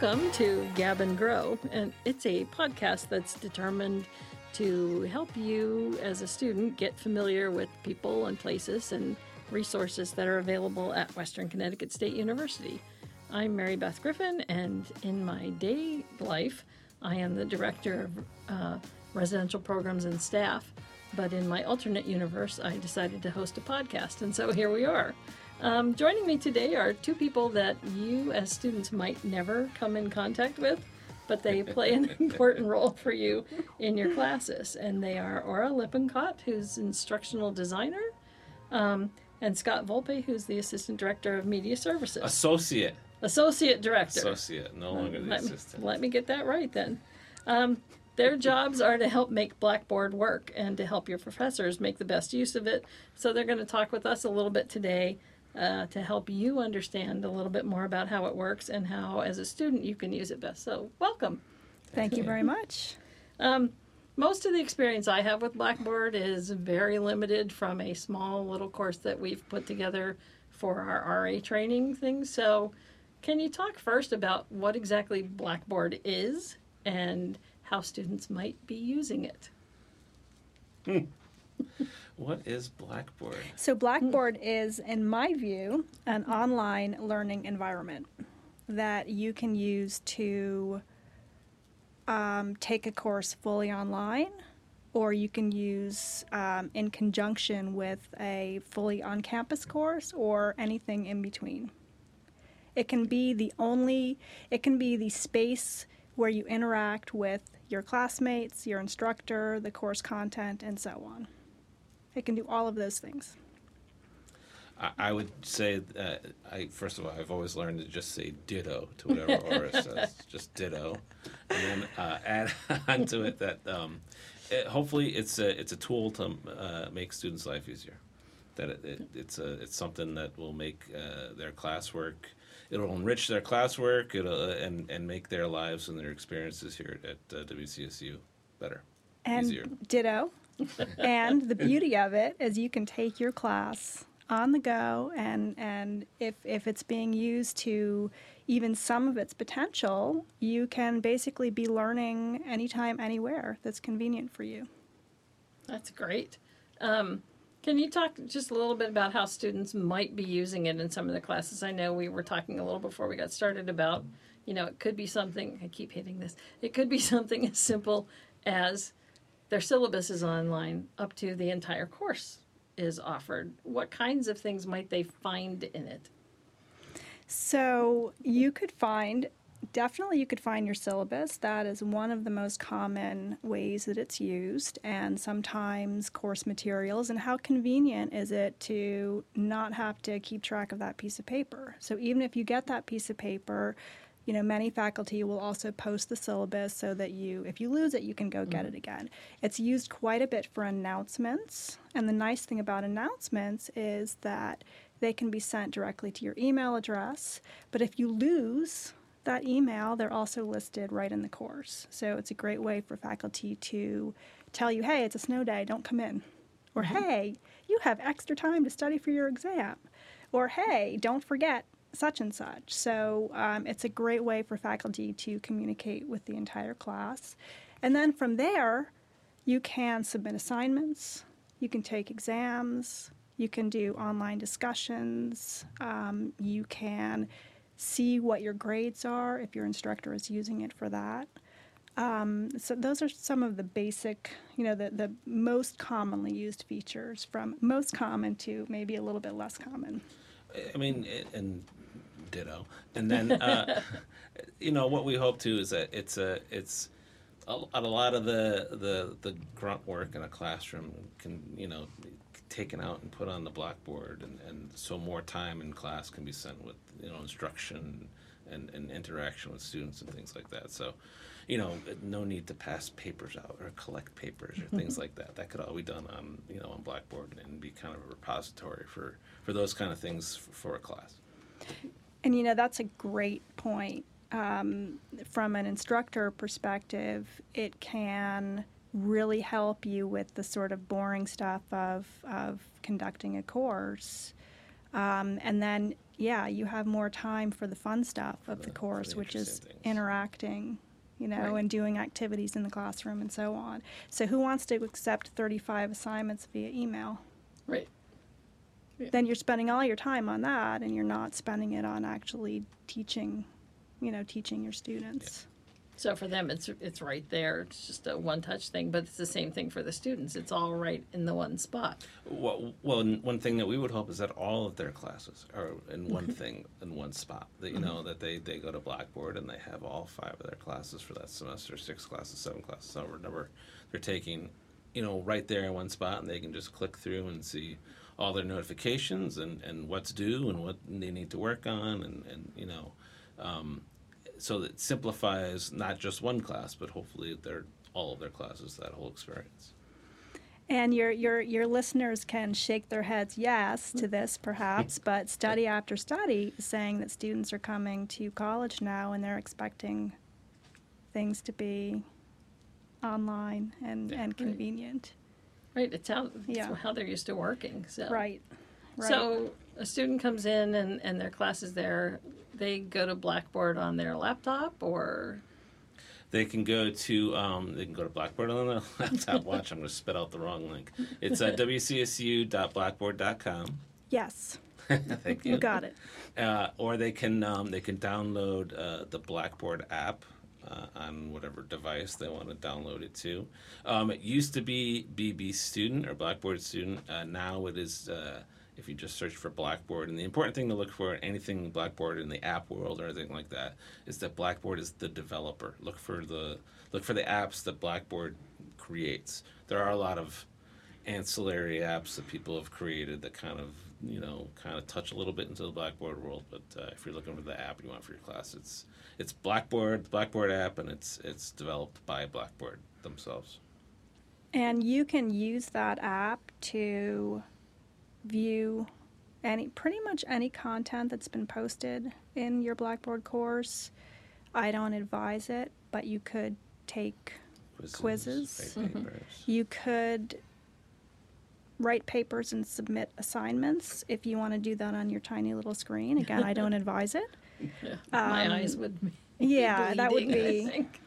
Welcome to Gab and Grow, and it's a podcast that's determined to help you as a student get familiar with people and places and resources that are available at Western Connecticut State University. I'm Mary Beth Griffin, and in my day life, I am the director of uh, residential programs and staff. But in my alternate universe, I decided to host a podcast, and so here we are. Um, joining me today are two people that you, as students, might never come in contact with, but they play an important role for you in your classes. And they are Aura Lippincott, who's instructional designer, um, and Scott Volpe, who's the assistant director of media services. Associate. Associate director. Associate, no longer the let assistant. Me, let me get that right then. Um, their jobs are to help make Blackboard work and to help your professors make the best use of it. So they're going to talk with us a little bit today uh, to help you understand a little bit more about how it works and how, as a student, you can use it best. So, welcome. Thank you very much. Um, most of the experience I have with Blackboard is very limited from a small little course that we've put together for our RA training thing. So, can you talk first about what exactly Blackboard is and how students might be using it? What is Blackboard? So, Blackboard is, in my view, an online learning environment that you can use to um, take a course fully online, or you can use um, in conjunction with a fully on campus course, or anything in between. It can be the only, it can be the space where you interact with your classmates, your instructor, the course content, and so on. It can do all of those things. I, I would say, uh, I first of all, I've always learned to just say ditto to whatever Aura says, just ditto, and then uh, add onto it that um, it, hopefully it's a it's a tool to uh, make students' life easier. That it, it, it's a it's something that will make uh, their classwork. It'll enrich their classwork. It'll uh, and and make their lives and their experiences here at uh, WCSU better, And easier. ditto. And the beauty of it is you can take your class on the go and and if if it's being used to even some of its potential, you can basically be learning anytime anywhere that's convenient for you. That's great. Um, can you talk just a little bit about how students might be using it in some of the classes? I know we were talking a little before we got started about, you know, it could be something, I keep hitting this, it could be something as simple as their syllabus is online up to the entire course is offered. What kinds of things might they find in it? So you could find definitely you could find your syllabus. That is one of the most common ways that it's used, and sometimes course materials. And how convenient is it to not have to keep track of that piece of paper? So even if you get that piece of paper, you know many faculty will also post the syllabus so that you if you lose it you can go get mm. it again. It's used quite a bit for announcements and the nice thing about announcements is that they can be sent directly to your email address but if you lose that email they're also listed right in the course. So it's a great way for faculty to tell you hey it's a snow day don't come in or mm-hmm. hey you have extra time to study for your exam or hey don't forget such and such. So um, it's a great way for faculty to communicate with the entire class. And then from there, you can submit assignments, you can take exams, you can do online discussions, um, you can see what your grades are if your instructor is using it for that. Um, so those are some of the basic, you know, the, the most commonly used features from most common to maybe a little bit less common. I mean, and ditto. And then, uh, you know, what we hope to is that it's a it's a, a lot of the the the grunt work in a classroom can you know taken out and put on the blackboard, and, and so more time in class can be spent with you know instruction and, and interaction with students and things like that. So. You know, no need to pass papers out or collect papers or things like that. That could all be done on, you know, on Blackboard and be kind of a repository for, for those kind of things for, for a class. And you know, that's a great point. Um, from an instructor perspective, it can really help you with the sort of boring stuff of, of conducting a course Um, and then, yeah, you have more time for the fun stuff of the- the course, the which is things. interacting, you know, Right. and doing activities in the classroom and so on. So, who wants to accept 35 assignments via email? Right. Then you're spending all your time on that, and you're not spending it on actually teaching, you know, teaching your students. So for them, it's it's right there. It's just a one-touch thing, but it's the same thing for the students. It's all right in the one spot. Well, well, one thing that we would hope is that all of their classes are in one thing, in one spot. That you know that they, they go to Blackboard and they have all five of their classes for that semester, six classes, seven classes, however number they're taking, you know, right there in one spot, and they can just click through and see all their notifications and, and what's due and what they need to work on, and and you know, um, so that it simplifies not just one class, but hopefully their all of their classes, that whole experience. And your, your, your listeners can shake their heads yes to mm-hmm. this, perhaps, but study after study is saying that students are coming to college now and they're expecting things to be online and, Yeah. and convenient. Right. It's how it's Yeah. how they're used to working. So Right. Right. So a student comes in and, and their class is there. They go to Blackboard on their laptop or They can go to um, they can go to Blackboard on their laptop. Watch, I'm going to spit out the wrong link. It's uh, wcsu.blackboard.com. yes, Thank you. you got it. Uh, or they can um, they can download uh, the Blackboard app uh, on whatever device they want to download it to. Um, it used to be BB Student or Blackboard Student. Uh, now it is. If you just search for Blackboard, and the important thing to look for in anything Blackboard in the app world or anything like that is that Blackboard is the developer. Look for the look for the apps that Blackboard creates. There are a lot of ancillary apps that people have created that kind of you know kind of touch a little bit into the blackboard world but uh, if you're looking for the app you want for your class it's it's blackboard the blackboard app and it's it's developed by blackboard themselves And you can use that app to view any pretty much any content that's been posted in your Blackboard course. I don't advise it, but you could take Quizzes. write papers. you could write papers and submit assignments if you want to do that on your tiny little screen. Again, I don't advise it. my Um, eyes would be Yeah, that would bleeding, I be think.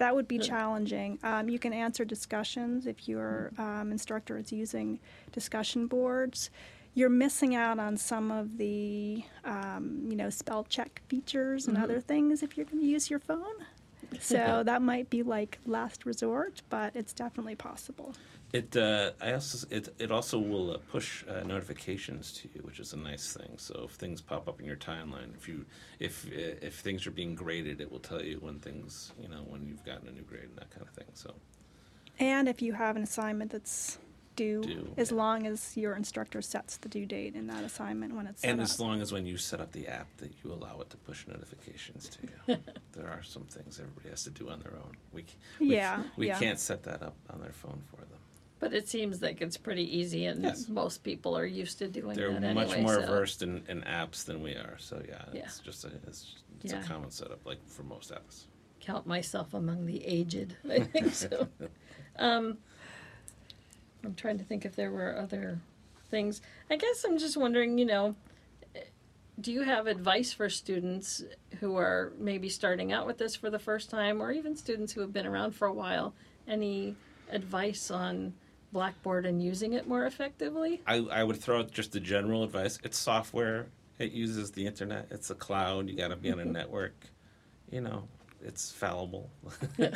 That would be challenging. Um, you can answer discussions if your um, instructor is using discussion boards. You're missing out on some of the, um, you know, spell check features and other things if you're going to use your phone. So that might be like last resort, but it's definitely possible. It uh, I also it it also will uh, push uh, notifications to you, which is a nice thing. So if things pop up in your timeline, if you if uh, if things are being graded, it will tell you when things you know when you've gotten a new grade and that kind of thing. So And if you have an assignment that's due, Due, as yeah. long as your instructor sets the due date in that assignment when it's set and up. as long as when you set up the app that you allow it to push notifications to you. there are some things everybody has to do on their own. We we, Yeah, we yeah. can't set that up on their phone for them. But it seems like it's pretty easy, and Yes. most people are used to doing that. They're that much anyway. more so- versed in, in apps than we are. So yeah, Yeah. it's just a it's, it's Yeah. a common setup like for most apps. count myself among the aged. I think so. um, I'm trying to think if there were other things. I guess I'm just wondering, you know, do you have advice for students who are maybe starting out with this for the first time, or even students who have been around for a while? Any advice on Blackboard and using it more effectively? I, I would throw out just the general advice. It's software. It uses the internet. It's a cloud. You got to be on a mm-hmm. network. You know, it's fallible.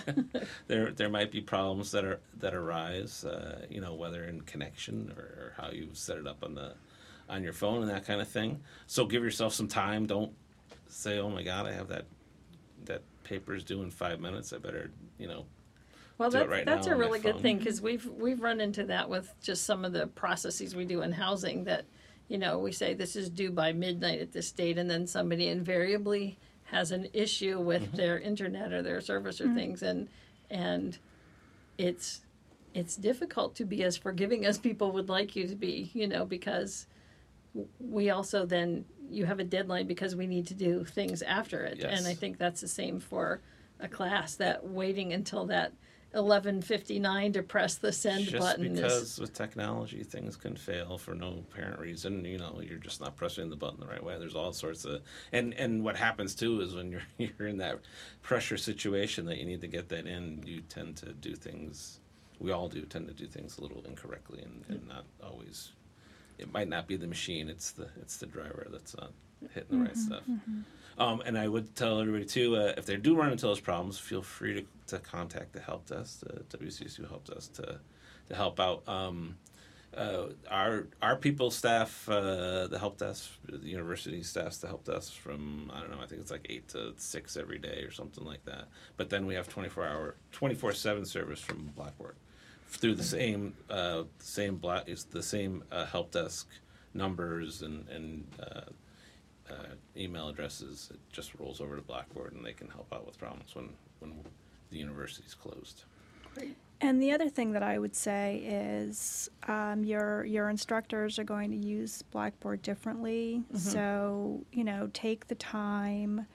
there there might be problems that are that arise. Uh, you know, whether in connection or, or how you set it up on the on your phone and that kind of thing. So give yourself some time. Don't say, "Oh my God, I have that that paper's due in five minutes. I better you know Well, that's, right that's a really good thing because we've we've run into that with just some of the processes we do in housing. That you know we say this is due by midnight at this date, and then somebody invariably has an issue with Mm-hmm. their internet or their service or things, and and it's it's difficult to be as forgiving as people would like you to be, you know, because we also then you have a deadline because we need to do things after it, and I think that's the same for a class that waiting until that 11:59 to press the send just button. is- because with technology things can fail for no apparent reason you know you're just not pressing the button the right way there's all sorts of and and what happens too is when you're you're in that pressure situation that you need to get that in you tend to do things we all do tend to do things a little incorrectly and, and not always it might not be the machine it's the it's the driver that's not hitting the right stuff um, and I would tell everybody too, uh, if they do run into those problems, feel free to, to contact the help desk, the WCSU help desk, to to help out. Um, uh, our our people staff uh, the help desk, the university staffs the help desk from I don't know, I think it's like eight to six every day or something like that. But then we have twenty four hour, twenty four seven service from Blackboard through the same uh, same black is the same uh, help desk numbers and and uh, email addresses. It just rolls over to Blackboard, and they can help out with problems when when the university's closed. And the other thing that I would say is um, your your instructors are going to use Blackboard differently. So you know, take the time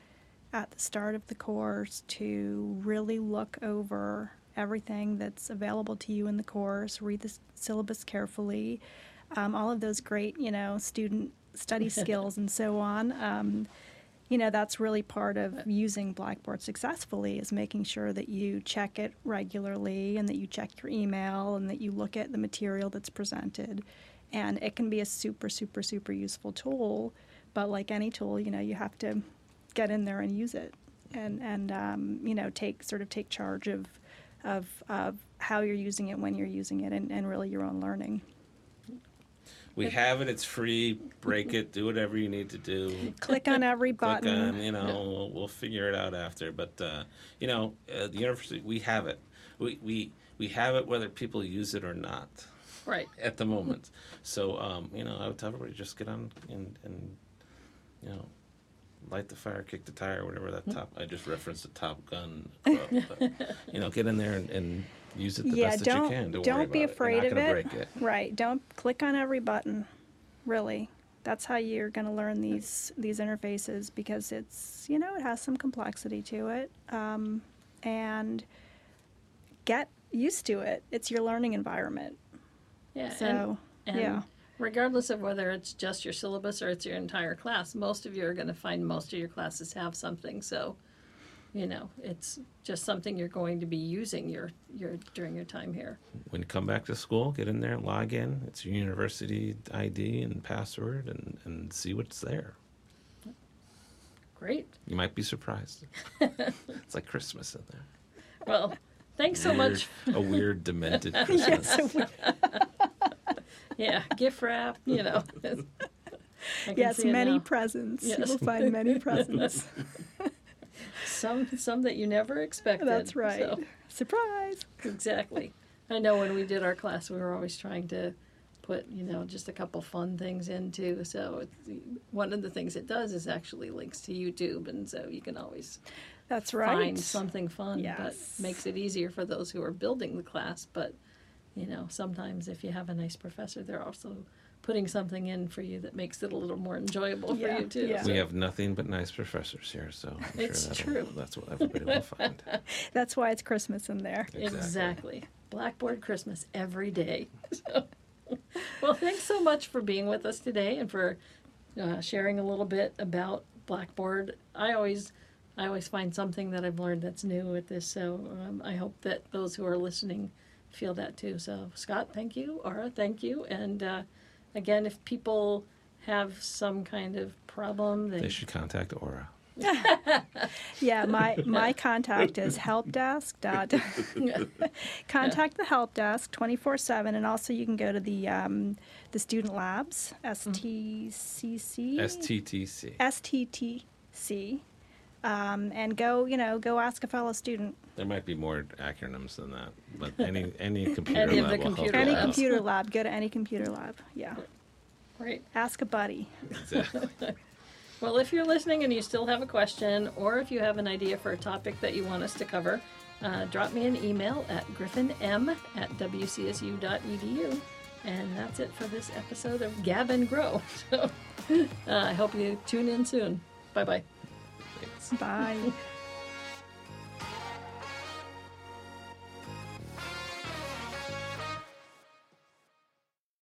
at the start of the course to really look over everything that's available to you in the course. Read the s- syllabus carefully. Um, all of those great, you know, student study skills and so on. Um, you know that's really part of using blackboard successfully is making sure that you check it regularly and that you check your email and that you look at the material that's presented and it can be a super super super useful tool but like any tool you know you have to get in there and use it and and um, you know take sort of take charge of of, of how you're using it when you're using it and, and really your own learning We have it; it's free. Break it. Do whatever you need to do. click on every Click button on, you know, we'll, we'll figure it out after. But uh, you know, uh, the university, we have it. We we we have it whether people use it or not right. at the moment. So um, you know, I would tell everybody just get on and and you know. Light the fire, kick the tire, whatever that top. I just referenced the Top Gun. Quote, but, you know, get in there and, and use it the yeah best don't that you can. Don't, don't worry be about afraid it. You're of it. break it. right don't click on every button really that's how you're going to learn these these interfaces because it's you know it has some complexity to it um, and get used to it it's your learning environment Yeah. so and, and yeah regardless of whether it's just your syllabus or it's your entire class, most of you are going to find most of your classes have something. So, you know, it's just something you're going to be using your your during your time here. when you come back to school, get in there, log in. It's your university ID and password, and, and see what's there. Great. You might be surprised. it's like Christmas in there. Well, thanks so much. A weird, demented Christmas. yes, Yeah, gift wrap. You know. Yes many presents Yes. you will find many presents some some that you never expected. that's right So, surprise exactly. I know when we did our class, we were always trying to put you know just a couple fun things into. So it's, one of the things it does is actually links to YouTube, and so you can always that's right find something fun. Yes. But makes it easier for those who are building the class. But you know, sometimes if you have a nice professor, they're also putting something in for you that makes it a little more enjoyable for you too. yeah. We have nothing but nice professors here, so I'm It's sure that'll- true. that's what everybody will find. that's why it's christmas in there Exactly. Blackboard Christmas every day. So, well, thanks so much for being with us today and for uh, sharing a little bit about Blackboard. I always, I always find something that I've learned that's new with this. So um, I hope that those who are listening feel that too. So Scott, thank you. Aura, thank you. And uh, again, if people have some kind of problem, they, They should contact Aura. Yeah, my my contact is helpdesk dot contact the help desk twenty four seven, and also you can go to the um, the student labs STCC STTC. STTC, um, and go you know go ask a fellow student. There might be more acronyms than that, but any any computer Any of lab the will computer you Any labs. out. computer lab, go to any computer lab. Yeah, Great. ask a buddy. Exactly. Well, if you're listening and you still have a question, or if you have an idea for a topic that you want us to cover, uh, drop me an email at griffinm at wcsu.edu. And that's it for this episode of Gab and Grow. So uh, I hope you tune in soon. Bye bye. Bye.